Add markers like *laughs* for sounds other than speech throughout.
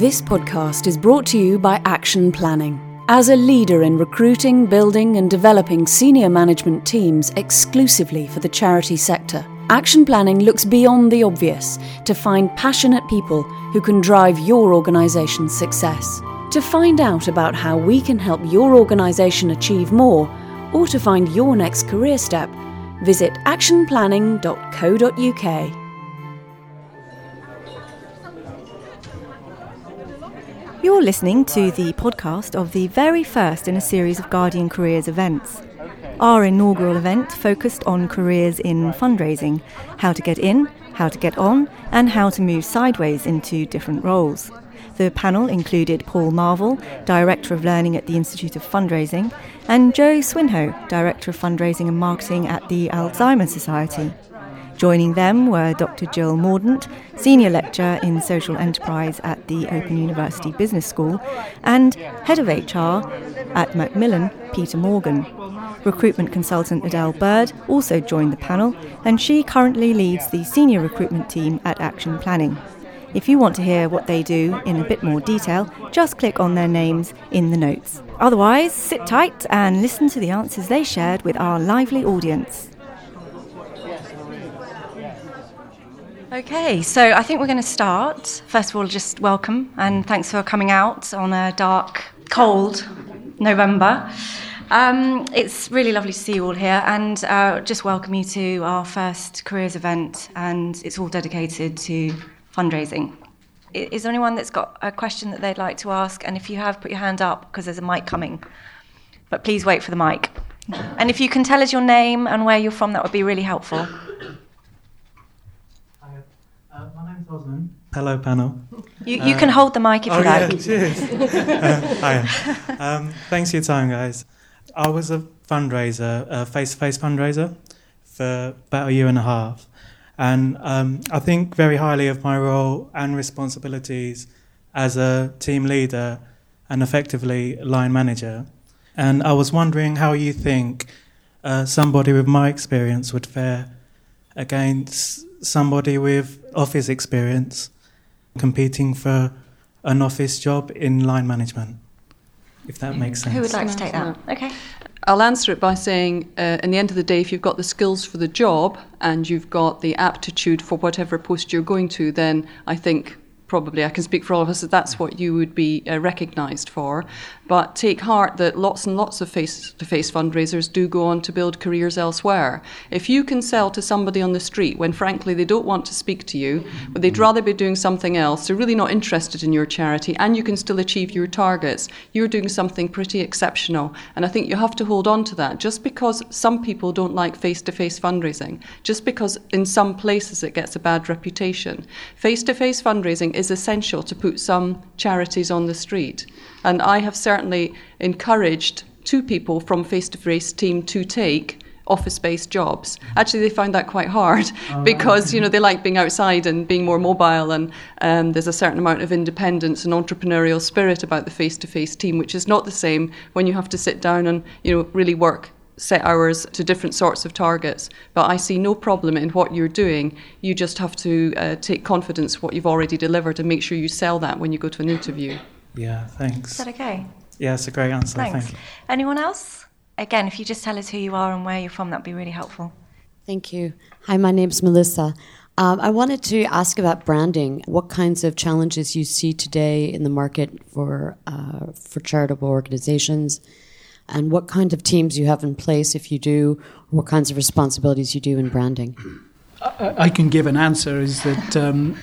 This podcast is brought to you by Action Planning. As a leader in recruiting, building, and developing senior management teams exclusively for the charity sector, Action Planning looks beyond the obvious to find passionate people who can drive your organisation's success. To find out about how we can help your organisation achieve more, or to find your next career step, visit actionplanning.co.uk. You're listening to the podcast of the very first in a series of Guardian Careers events. Our inaugural event focused on careers in fundraising, how to get in, how to get on, and how to move sideways into different roles. The panel included Paul Marvel, Director of Learning at the Institute of Fundraising, and Joe Swinhoe, Director of Fundraising and Marketing at the Alzheimer's Society. Joining them were Dr. Jill Mordaunt, Senior Lecturer in Social Enterprise at the Open University Business School, and Head of HR at Macmillan, Peter Morgan. Recruitment consultant Adele Bird also joined the panel, and she currently leads the senior recruitment team at Action Planning. If you want to hear what they do in a bit more detail, just click on their names in the notes. Otherwise, sit tight and listen to the answers they shared with our lively audience. Okay, so I think we're going to start. First of all, just welcome and thanks for coming out on a dark, cold November. Um, it's really lovely to see you all here and uh, just welcome you to our first careers event, and it's all dedicated to fundraising. Is there anyone that's got a question that they'd like to ask? And if you have, put your hand up because there's a mic coming. But please wait for the mic. And if you can tell us your name and where you're from, that would be really helpful. Osman. Hello, panel. You, you uh, can hold the mic if oh you like. Yeah, *laughs* cheers. uh, hi. Um, thanks for your time, guys. I was a fundraiser, a face-to-face fundraiser, for about a year and a half, and um, I think very highly of my role and responsibilities as a team leader and effectively line manager. And I was wondering how you think uh, somebody with my experience would fare against somebody with office experience competing for an office job in line management, if that makes sense. Who would like to take that? Okay. I'll answer it by saying, uh, in the end of the day, if you've got the skills for the job and you've got the aptitude for whatever post you're going to, then I think probably I can speak for all of us that that's what you would be uh, recognised for. But take heart that lots and lots of face to face fundraisers do go on to build careers elsewhere. If you can sell to somebody on the street when frankly they don't want to speak to you, but they'd rather be doing something else, they're really not interested in your charity, and you can still achieve your targets, you're doing something pretty exceptional. And I think you have to hold on to that. Just because some people don't like face to face fundraising, just because in some places it gets a bad reputation, face to face fundraising is essential to put some charities on the street. And I have certainly encouraged two people from face to face team to take office based jobs. Actually, they found that quite hard *laughs* oh, because you know they like being outside and being more mobile, and um, there's a certain amount of independence and entrepreneurial spirit about the face to face team, which is not the same when you have to sit down and you know really work set hours to different sorts of targets. But I see no problem in what you're doing. You just have to uh, take confidence what you've already delivered and make sure you sell that when you go to an interview. Yeah, thanks. Is that okay? Yeah, it's a great answer. Thanks. Thank Anyone else? Again, if you just tell us who you are and where you're from, that'd be really helpful. Thank you. Hi, my name's Melissa. Um, I wanted to ask about branding. What kinds of challenges you see today in the market for uh, for charitable organizations, and what kind of teams you have in place if you do, what kinds of responsibilities you do in branding? I can give an answer is that um,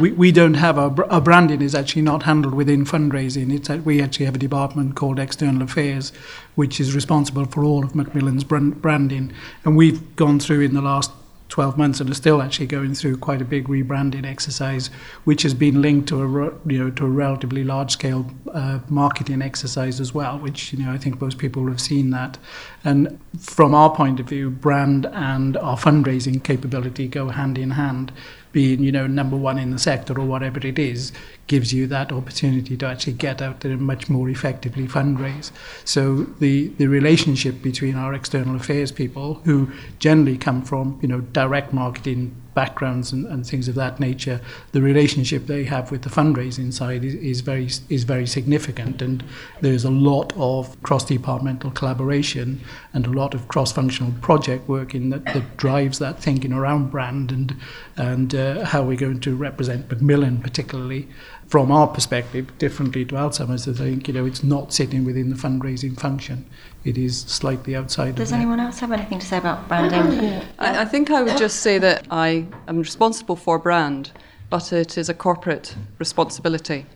we, we don't have our, our branding is actually not handled within fundraising. It's we actually have a department called External Affairs, which is responsible for all of Macmillan's brand, branding, and we've gone through in the last 12 months and are still actually going through quite a big rebranding exercise, which has been linked to a you know to a relatively large scale uh, marketing exercise as well, which you know I think most people have seen that. And from our point of view, brand and our fundraising capability go hand in hand being you know number one in the sector or whatever it is gives you that opportunity to actually get out there and much more effectively fundraise so the the relationship between our external affairs people who generally come from you know direct marketing backgrounds and, and things of that nature, the relationship they have with the fundraising side is, is very is very significant, and there's a lot of cross-departmental collaboration and a lot of cross-functional project work in that, that drives that thinking around brand and and uh, how we're going to represent Macmillan particularly from our perspective, differently to Alzheimer's, I think you know it's not sitting within the fundraising function. It is slightly outside. Does anyone else have anything to say about branding? I, I think I would just say that I am responsible for brand, but it is a corporate responsibility.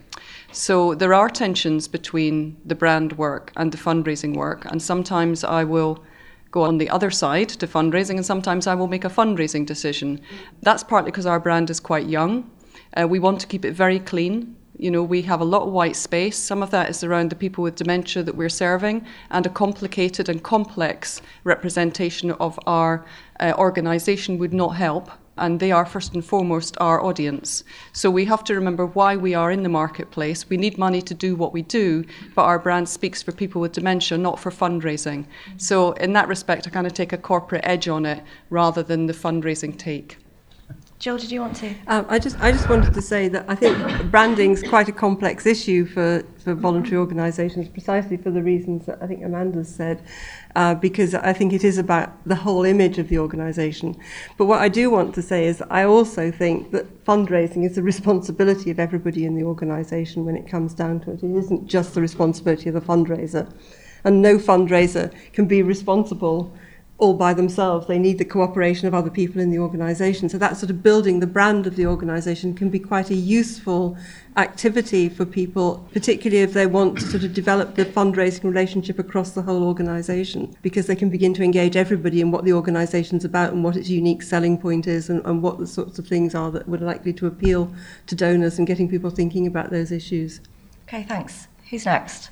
So there are tensions between the brand work and the fundraising work, and sometimes I will go on the other side to fundraising, and sometimes I will make a fundraising decision. That's partly because our brand is quite young. Uh, we want to keep it very clean. You know, we have a lot of white space. Some of that is around the people with dementia that we're serving, and a complicated and complex representation of our uh, organisation would not help and they are first and foremost our audience. So we have to remember why we are in the marketplace. We need money to do what we do, but our brand speaks for people with dementia, not for fundraising. So in that respect, I kind of take a corporate edge on it rather than the fundraising take. Jill, did you want to? Um, I just I just wanted to say that I think branding is quite a complex issue for, for voluntary organisations, precisely for the reasons that I think Amanda said, uh, because I think it is about the whole image of the organisation. But what I do want to say is I also think that fundraising is the responsibility of everybody in the organisation when it comes down to it. It isn't just the responsibility of the fundraiser, and no fundraiser can be responsible all by themselves. They need the cooperation of other people in the organisation. So that sort of building the brand of the organisation can be quite a useful activity for people, particularly if they want to sort of develop the fundraising relationship across the whole organisation, because they can begin to engage everybody in what the organisation's about and what its unique selling point is and, and what the sorts of things are that would likely to appeal to donors and getting people thinking about those issues. Okay, thanks. Who's next?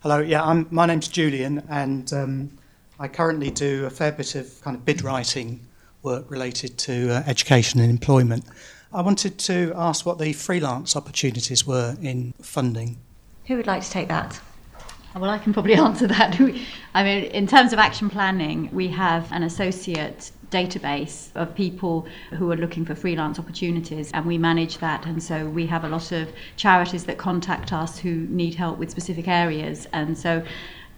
Hello, yeah, I'm, my name's Julian, and um, I currently do a fair bit of kind of bid writing work related to uh, education and employment. I wanted to ask what the freelance opportunities were in funding. Who would like to take that? Well, I can probably *laughs* answer that. I mean, in terms of action planning, we have an associate database of people who are looking for freelance opportunities and we manage that and so we have a lot of charities that contact us who need help with specific areas and so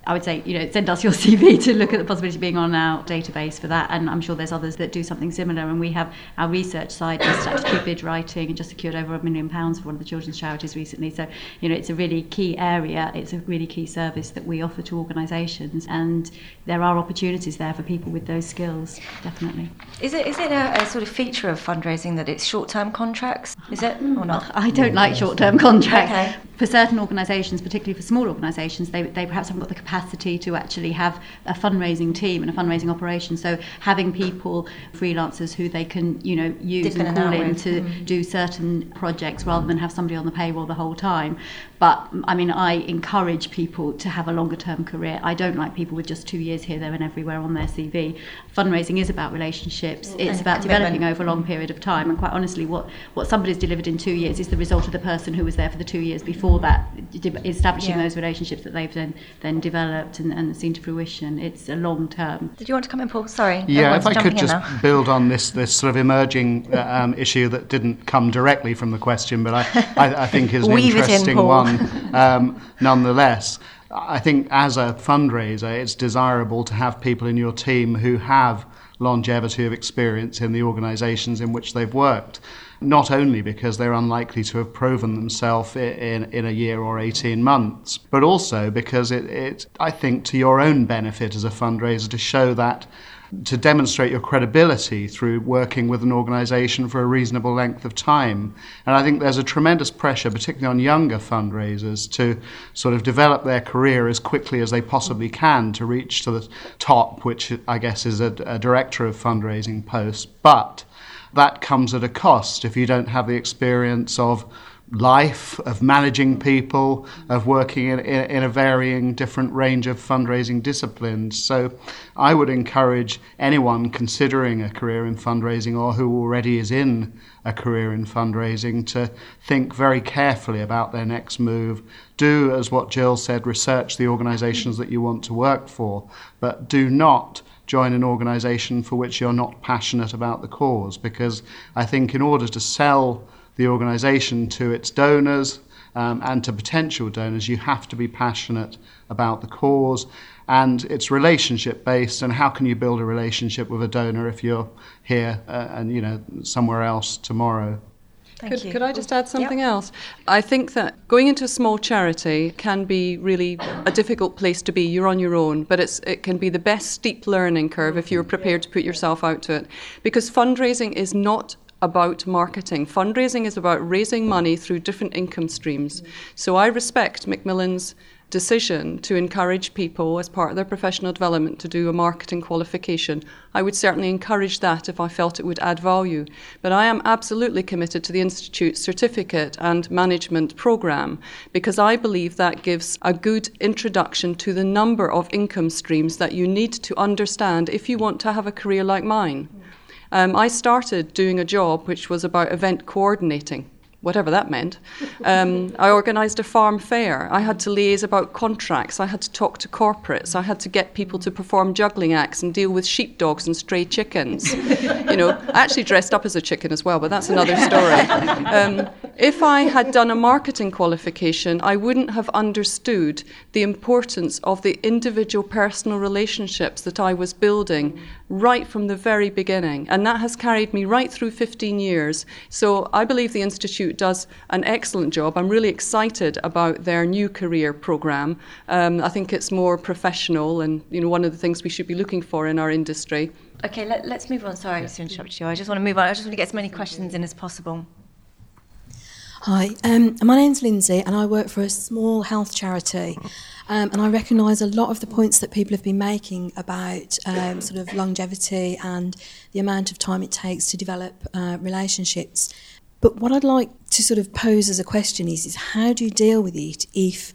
I would say, you know, send us your *laughs* CV to look at the possibility of being on our database for that. And I'm sure there's others that do something similar. And we have our research side, just statutory bid *coughs* writing, and just secured over a million pounds for one of the children's charities recently. So, you know, it's a really key area. It's a really key service that we offer to organisations. And there are opportunities there for people with those skills, definitely. Is it is it a, a sort of feature of fundraising that it's short term contracts? Is it or not? I don't mm. like short term contracts. Okay. For certain organisations, particularly for small organisations, they, they perhaps haven't got the capacity to actually have a fundraising team and a fundraising operation. So having people, freelancers who they can, you know, use Dip and call in to Mm. do certain projects rather than have somebody on the payroll the whole time. But I mean, I encourage people to have a longer term career. I don't like people with just two years here, there, and everywhere on their CV. Fundraising is about relationships. It's And about developing over a long period of time. And quite honestly, what what somebody's delivered in two years is the result of the person who was there for the two years before that, de- establishing Yeah. those relationships that they've then then developed and, and seen to fruition. It's a long term. Did you want to come in, Paul? Sorry. Yeah, everyone's if I could just now. *laughs* build on this this sort of emerging uh, um, issue that didn't come directly from the question, but I, I, I think is an *laughs* Weave it in, interesting one *laughs* um, nonetheless. I think as a fundraiser, it's desirable to have people in your team who have longevity of experience in the organisations in which they've worked. Not only because they're unlikely to have proven themselves in, in a year or 18 months, but also because it, it, I think, to your own benefit as a fundraiser to show that to demonstrate your credibility through working with an organisation for a reasonable length of time. And I think there's a tremendous pressure, particularly on younger fundraisers, to sort of develop their career as quickly as they possibly can to reach to the top, which I guess is a, a director of fundraising post. But that comes at a cost if you don't have the experience of life, of managing people, of working in, in, in, a varying different range of fundraising disciplines. So I would encourage anyone considering a career in fundraising or who already is in a career in fundraising to think very carefully about their next move. Do, as what Jill said, research the organisations that you want to work for, but do not join an organisation for which you're not passionate about the cause because I think in order to sell the organisation to its donors um, and to potential donors, you have to be passionate about the cause. And it's relationship based. And how can you build a relationship with a donor if you're here uh, and you know somewhere else tomorrow? Could, could, I just add something yep. else? I think that going into a small charity can be really a difficult place to be. You're on your own, but it's, it can be the best steep learning curve if you're prepared to put yourself out to it. Because fundraising is not about marketing. Fundraising is about raising money through different income streams. So I respect Macmillan's decision to encourage people as part of their professional development to do a marketing qualification. I would certainly encourage that if I felt it would add value. But I am absolutely committed to the Institute's certificate and management programme because I believe that gives a good introduction to the number of income streams that you need to understand if you want to have a career like mine. Um, I started doing a job which was about event coordinating whatever that meant. Um, I organised a farm fair. I had to liaise about contracts. I had to talk to corporates. I had to get people to perform juggling acts and deal with sheepdogs and stray chickens. you know, I actually dressed up as a chicken as well, but that's another story. Um, if I had done a marketing qualification, I wouldn't have understood the importance of the individual personal relationships that I was building right from the very beginning. And that has carried me right through 15 years. So I believe the Institute does an excellent job. I'm really excited about their new career programme. Um, I think it's more professional and you know one of the things we should be looking for in our industry. Okay, let, us move on. Sorry to interrupt you. I just want to move on. I just want to get as many questions in as possible. Hi, um, my name's Lindsay, and I work for a small health charity. Um, and I recognise a lot of the points that people have been making about um, sort of longevity and the amount of time it takes to develop uh, relationships. But what I'd like to sort of pose as a question is, is how do you deal with it if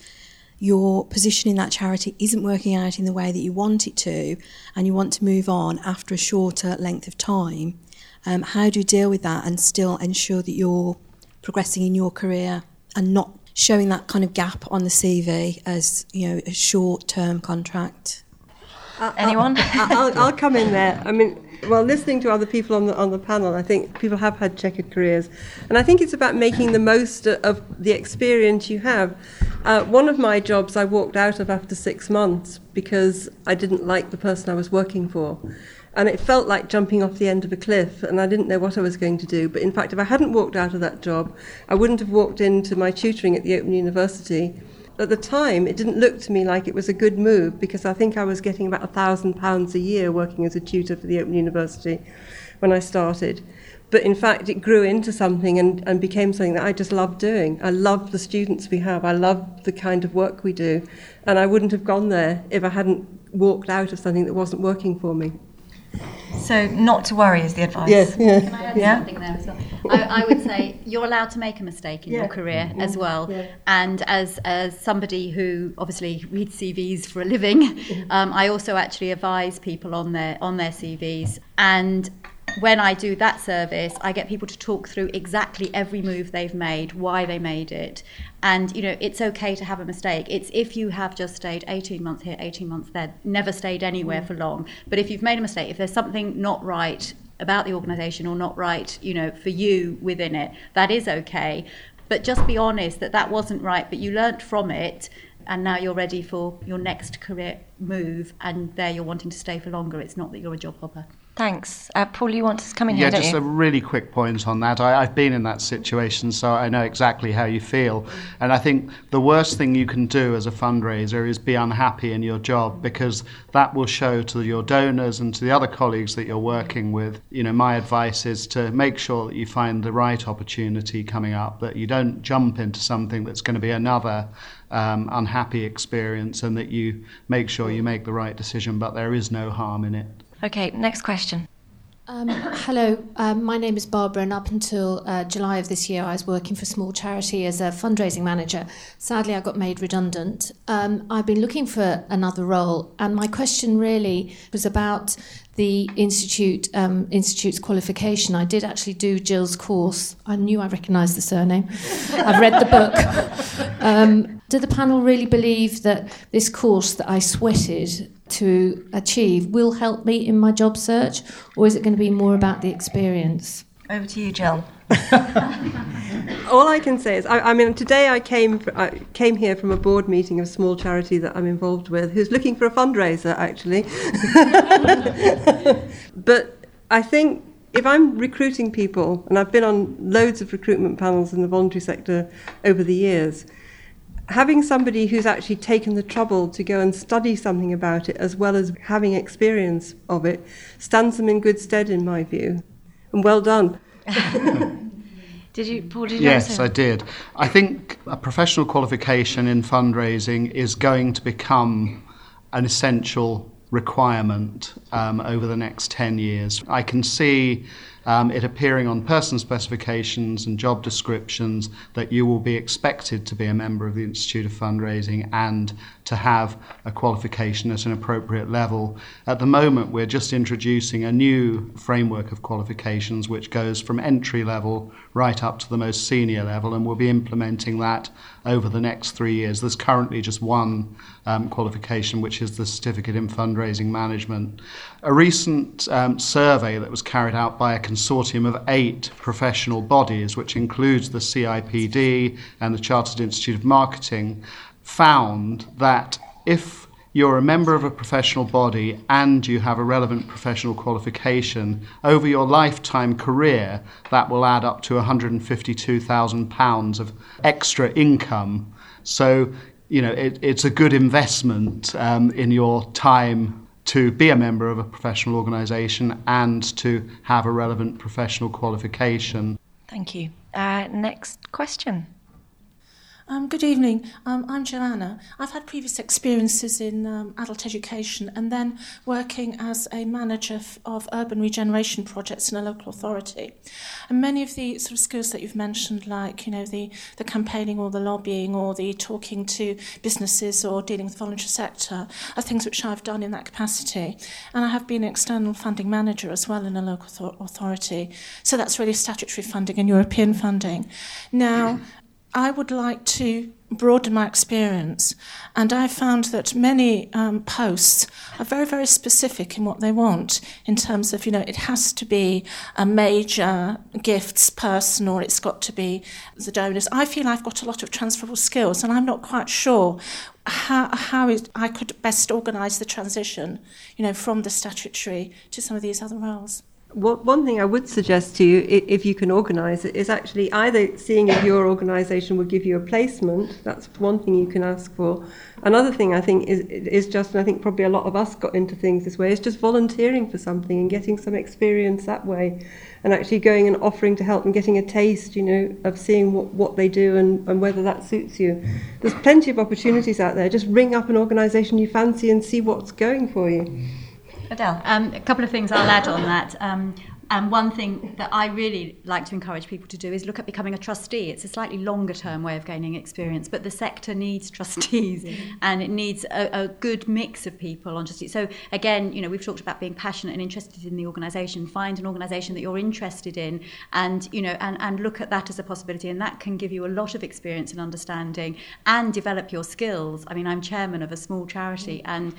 your position in that charity isn't working out in the way that you want it to and you want to move on after a shorter length of time? Um, how do you deal with that and still ensure that you're progressing in your career and not showing that kind of gap on the CV as you know a short-term contract. Anyone? I'll, I'll, come in there. I mean, well, listening to other people on the on the panel, I think people have had checkered careers, and I think it's about making the most of the experience you have. Uh, one of my jobs I walked out of after six months because I didn't like the person I was working for. And it felt like jumping off the end of a cliff, and I didn't know what I was going to do. But in fact, if I hadn't walked out of that job, I wouldn't have walked into my tutoring at the Open University. At the time, it didn't look to me like it was a good move because I think I was getting about a thousand pounds a year working as a tutor for the Open University when I started. But in fact, it grew into something and, and became something that I just loved doing. I love the students we have, I love the kind of work we do. And I wouldn't have gone there if I hadn't walked out of something that wasn't working for me. So not to worry is the advice. Yes. Yeah. Can I add yeah. something there as well? I, I, would say you're allowed to make a mistake in yeah. your career yeah. as well. And as as somebody who obviously reads CVs for a living, um, I also actually advise people on their on their CVs and when I do that service, I get people to talk through exactly every move they've made, why they made it. And, you know, it's okay to have a mistake. It's if you have just stayed 18 months here, 18 months there, never stayed anywhere mm. for long. But if you've made a mistake, if there's something not right about the organisation or not right, you know, for you within it, that is okay. But just be honest that that wasn't right, but you learnt from it and now you're ready for your next career move and there you're wanting to stay for longer. It's not that you're a job hopper. Thanks. Uh, Paul, you want to come in yeah, here, Yeah, just you? a really quick point on that. I, have been in that situation, so I know exactly how you feel. And I think the worst thing you can do as a fundraiser is be unhappy in your job because that will show to your donors and to the other colleagues that you're working with. You know, my advice is to make sure that you find the right opportunity coming up, that you don't jump into something that's going to be another um, unhappy experience, and that you make sure you make the right decision, but there is no harm in it. Okay, next question. Um, hello, um, my name is Barbara, and up until uh, July of this year, I was working for a small charity as a fundraising manager. Sadly, I got made redundant. Um, I've been looking for another role, and my question really was about the institute um, institute's qualification. I did actually do Jill's course. I knew I recognised the surname. *laughs* I've read the book. Um, do the panel really believe that this course that I sweated to achieve will help me in my job search, or is it going to be more about the experience? Over to you, Jill. *laughs* All I can say is, I, I mean, today I came I came here from a board meeting of a small charity that I'm involved with, who's looking for a fundraiser actually. *laughs* but I think if I'm recruiting people, and I've been on loads of recruitment panels in the voluntary sector over the years, having somebody who's actually taken the trouble to go and study something about it as well as having experience of it stands them in good stead, in my view. And well done. *laughs* did you, Paul? Did you yes, I did. I think a professional qualification in fundraising is going to become an essential requirement um, over the next 10 years. I can see um, it appearing on person specifications and job descriptions that you will be expected to be a member of the Institute of Fundraising and to have a qualification at an appropriate level. At the moment, we're just introducing a new framework of qualifications which goes from entry level right up to the most senior level, and we'll be implementing that over the next three years. There's currently just one um, qualification, which is the Certificate in Fundraising Management. A recent um, survey that was carried out by a consortium of eight professional bodies, which includes the CIPD and the Chartered Institute of Marketing, found that if you're a member of a professional body and you have a relevant professional qualification, over your lifetime career, that will add up to £152,000 of extra income. So, you know, it, it's a good investment um, in your time to be a member of a professional organisation and to have a relevant professional qualification. Thank you. Uh, next question. Um, good evening. Um, I'm Joanna. I've had previous experiences in um, adult education and then working as a manager f- of urban regeneration projects in a local authority. And many of the sort of skills that you've mentioned, like you know the the campaigning or the lobbying or the talking to businesses or dealing with the voluntary sector, are things which I've done in that capacity. And I have been an external funding manager as well in a local authority. So that's really statutory funding and European funding. Now. I would like to broaden my experience, and I found that many um, posts are very, very specific in what they want in terms of, you know, it has to be a major gifts person or it's got to be the donors. I feel I've got a lot of transferable skills, and I'm not quite sure how, how it, I could best organise the transition, you know, from the statutory to some of these other roles one thing I would suggest to you, if you can organise it, is actually either seeing if your organisation will give you a placement. That's one thing you can ask for. Another thing I think is is just, and I think probably a lot of us got into things this way, is just volunteering for something and getting some experience that way, and actually going and offering to help and getting a taste, you know, of seeing what, what they do and, and whether that suits you. There's plenty of opportunities out there. Just ring up an organisation you fancy and see what's going for you. Adele. Um, a couple of things I'll add on that. Um, and one thing that I really like to encourage people to do is look at becoming a trustee. It's a slightly longer term way of gaining experience, but the sector needs trustees *laughs* yeah. and it needs a, a, good mix of people on trustees. So, again, you know, we've talked about being passionate and interested in the organisation. Find an organisation that you're interested in and, you know, and, and look at that as a possibility. And that can give you a lot of experience and understanding and develop your skills. I mean, I'm chairman of a small charity and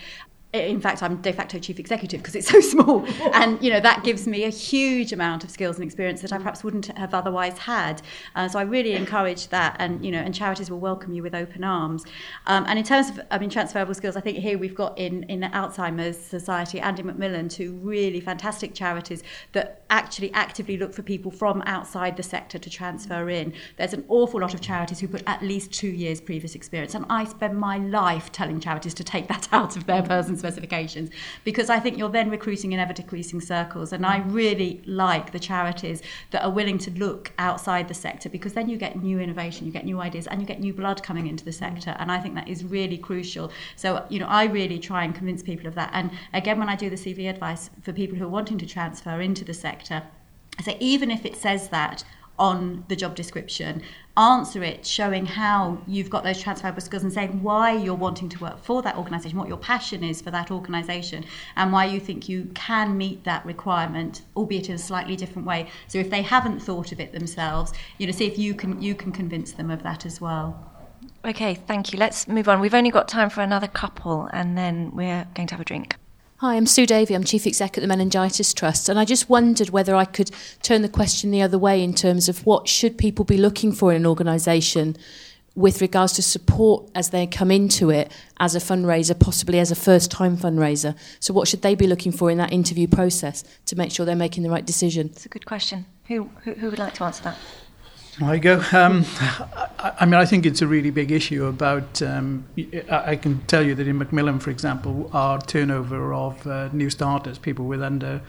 in fact i'm de facto chief executive because it's so *laughs* small. And you know that gives me a huge amount of skills and experience that i perhaps wouldn't have otherwise had. Uh, so i really encourage that and you know and charities will welcome you with open arms. Um, and in terms of i mean transferable skills i think here we've got in in the alzheimer's society andy macmillan two really fantastic charities that actually actively look for people from outside the sector to transfer in. There's an awful lot of charities who put at least two years previous experience and i spend my life telling charities to take that *laughs* out of their person's specifications because I think you're then recruiting in ever decreasing circles. And I really like the charities that are willing to look outside the sector because then you get new innovation, you get new ideas, and you get new blood coming into the sector. And I think that is really crucial. So, you know, I really try and convince people of that. And again, when I do the CV advice for people who are wanting to transfer into the sector, I say even if it says that on the job description, answer it showing how you've got those transferable skills and saying why you're wanting to work for that organisation, what your passion is for that organisation, and why you think you can meet that requirement, albeit in a slightly different way. So if they haven't thought of it themselves, you know, see if you can you can convince them of that as well. Okay, thank you. Let's move on. We've only got time for another couple, and then we're going to have a drink. Hi, I'm Sue Davie. I'm Chief Exec at the Meningitis Trust, and I just wondered whether I could turn the question the other way in terms of what should people be looking for in an organisation with regards to support as they come into it as a fundraiser, possibly as a first-time fundraiser. So, what should they be looking for in that interview process to make sure they're making the right decision? It's a good question. Who who, who would like to answer that? I go. Um, I, I, mean, I think it's a really big issue about. Um, I, I, can tell you that in Macmillan, for example, our turnover of uh, new starters, people with under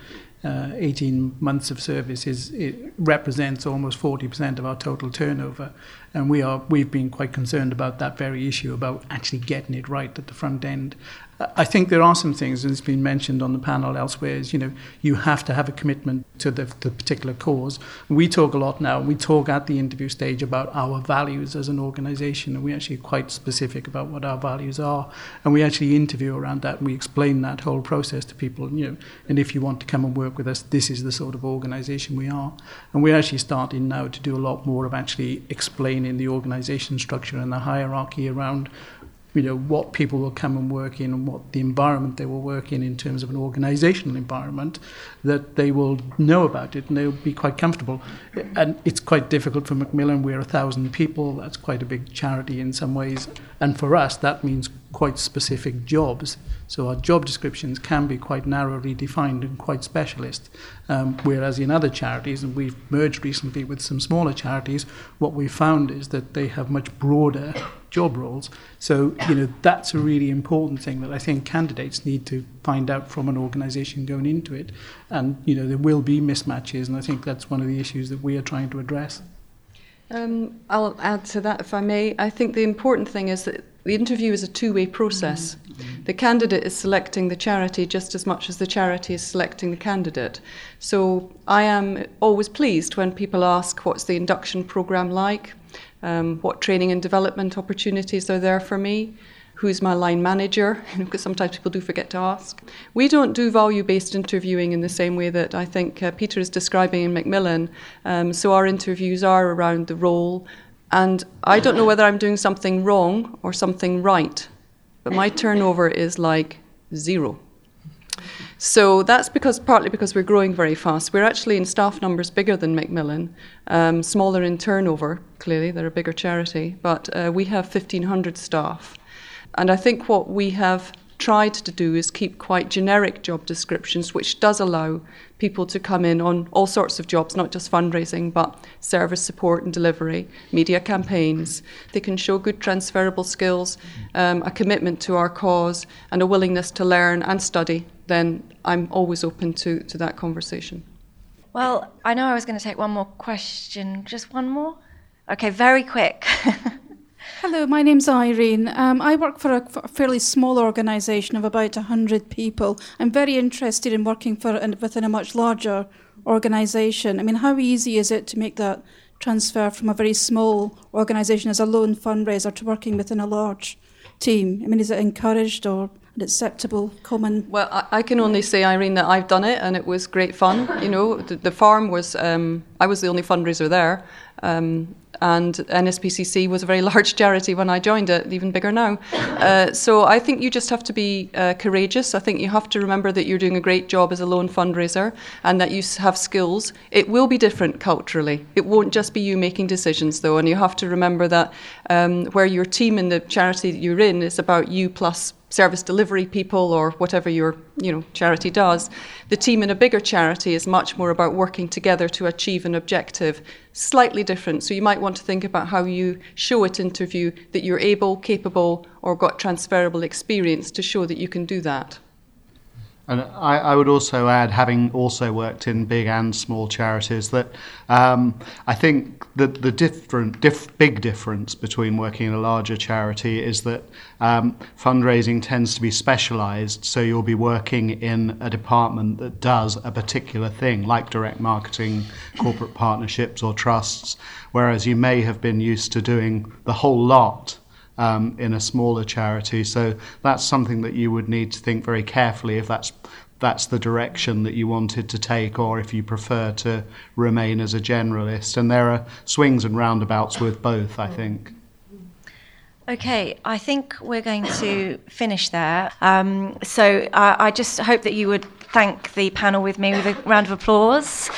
uh, 18 months of service, is it represents almost 40% of our total turnover, and we are we've been quite concerned about that very issue about actually getting it right at the front end. I think there are some things, and it's been mentioned on the panel elsewhere, is, you know, you have to have a commitment to the, the particular cause. We talk a lot now, we talk at the interview stage about our values as an organization, and we actually quite specific about what our values are. And we actually interview around that, and we explain that whole process to people, you know, and if you want to come and work with us, this is the sort of organization we are. And we're actually starting now to do a lot more of actually explaining the organization structure and the hierarchy around you know, what people will come and work in and what the environment they will work in in terms of an organizational environment, that they will know about it and they'll be quite comfortable. And it's quite difficult for Macmillan. We're a thousand people. That's quite a big charity in some ways. And for us, that means quite specific jobs. So our job descriptions can be quite narrowly defined and quite specialist. Um, whereas in other charities, and we've merged recently with some smaller charities, what we found is that they have much broader job roles. So, you know, that's a really important thing that I think candidates need to find out from an organisation going into it. And, you know, there will be mismatches, and I think that's one of the issues that we are trying to address. Um, I'll add to that if I may. I think the important thing is that the interview is a two way process. Mm-hmm. The candidate is selecting the charity just as much as the charity is selecting the candidate. So I am always pleased when people ask what's the induction programme like, um, what training and development opportunities are there for me, who's my line manager, *laughs* because sometimes people do forget to ask. We don't do value based interviewing in the same way that I think uh, Peter is describing in Macmillan. Um, so our interviews are around the role, and I don't know whether I'm doing something wrong or something right, but my turnover is like zero. So that's because partly because we're growing very fast. We're actually in staff numbers bigger than Macmillan, um, smaller in turnover. Clearly, they're a bigger charity, but uh, we have 1,500 staff. And I think what we have tried to do is keep quite generic job descriptions, which does allow people to come in on all sorts of jobs, not just fundraising, but service support and delivery, media campaigns. They can show good transferable skills, um, a commitment to our cause, and a willingness to learn and study. Then I'm always open to, to that conversation. Well, I know I was going to take one more question. Just one more? Okay, very quick. *laughs* Hello, my name's Irene. Um, I work for a, fairly small organisation of about 100 people. I'm very interested in working for within a much larger organisation. I mean, how easy is it to make that transfer from a very small organisation as a lone fundraiser to working within a large team? I mean, is it encouraged or an acceptable common? Well, I, I, can only say, Irene, that I've done it and it was great fun. You know, the, the farm was, um, I was the only fundraiser there. Um, and NSPCC was a very *laughs* large charity when I joined it, even bigger now. Uh, so I think you just have to be uh, courageous. I think you have to remember that you're doing a great job as a lone fundraiser and that you have skills. It will be different culturally. It won't just be you making decisions, though, and you have to remember that um, where your team in the charity that you're in is about you plus service delivery people or whatever your you know charity does the team in a bigger charity is much more about working together to achieve an objective slightly different. So you might want to think about how you show at interview that you're able capable or got transferable experience to show that you can do that And I, I, would also add, having also worked in big and small charities, that um, I think that the different, diff, big difference between working in a larger charity is that um, fundraising tends to be specialised. So you'll be working in a department that does a particular thing, like direct marketing, corporate partnerships, or trusts, whereas you may have been used to doing the whole lot um, in a smaller charity. So that's something that you would need to think very carefully if that's that's the direction that you wanted to take, or if you prefer to remain as a generalist. And there are swings and roundabouts with both, I think. Okay, I think we're going to finish there. Um, so uh, I just hope that you would thank the panel with me with a round of applause.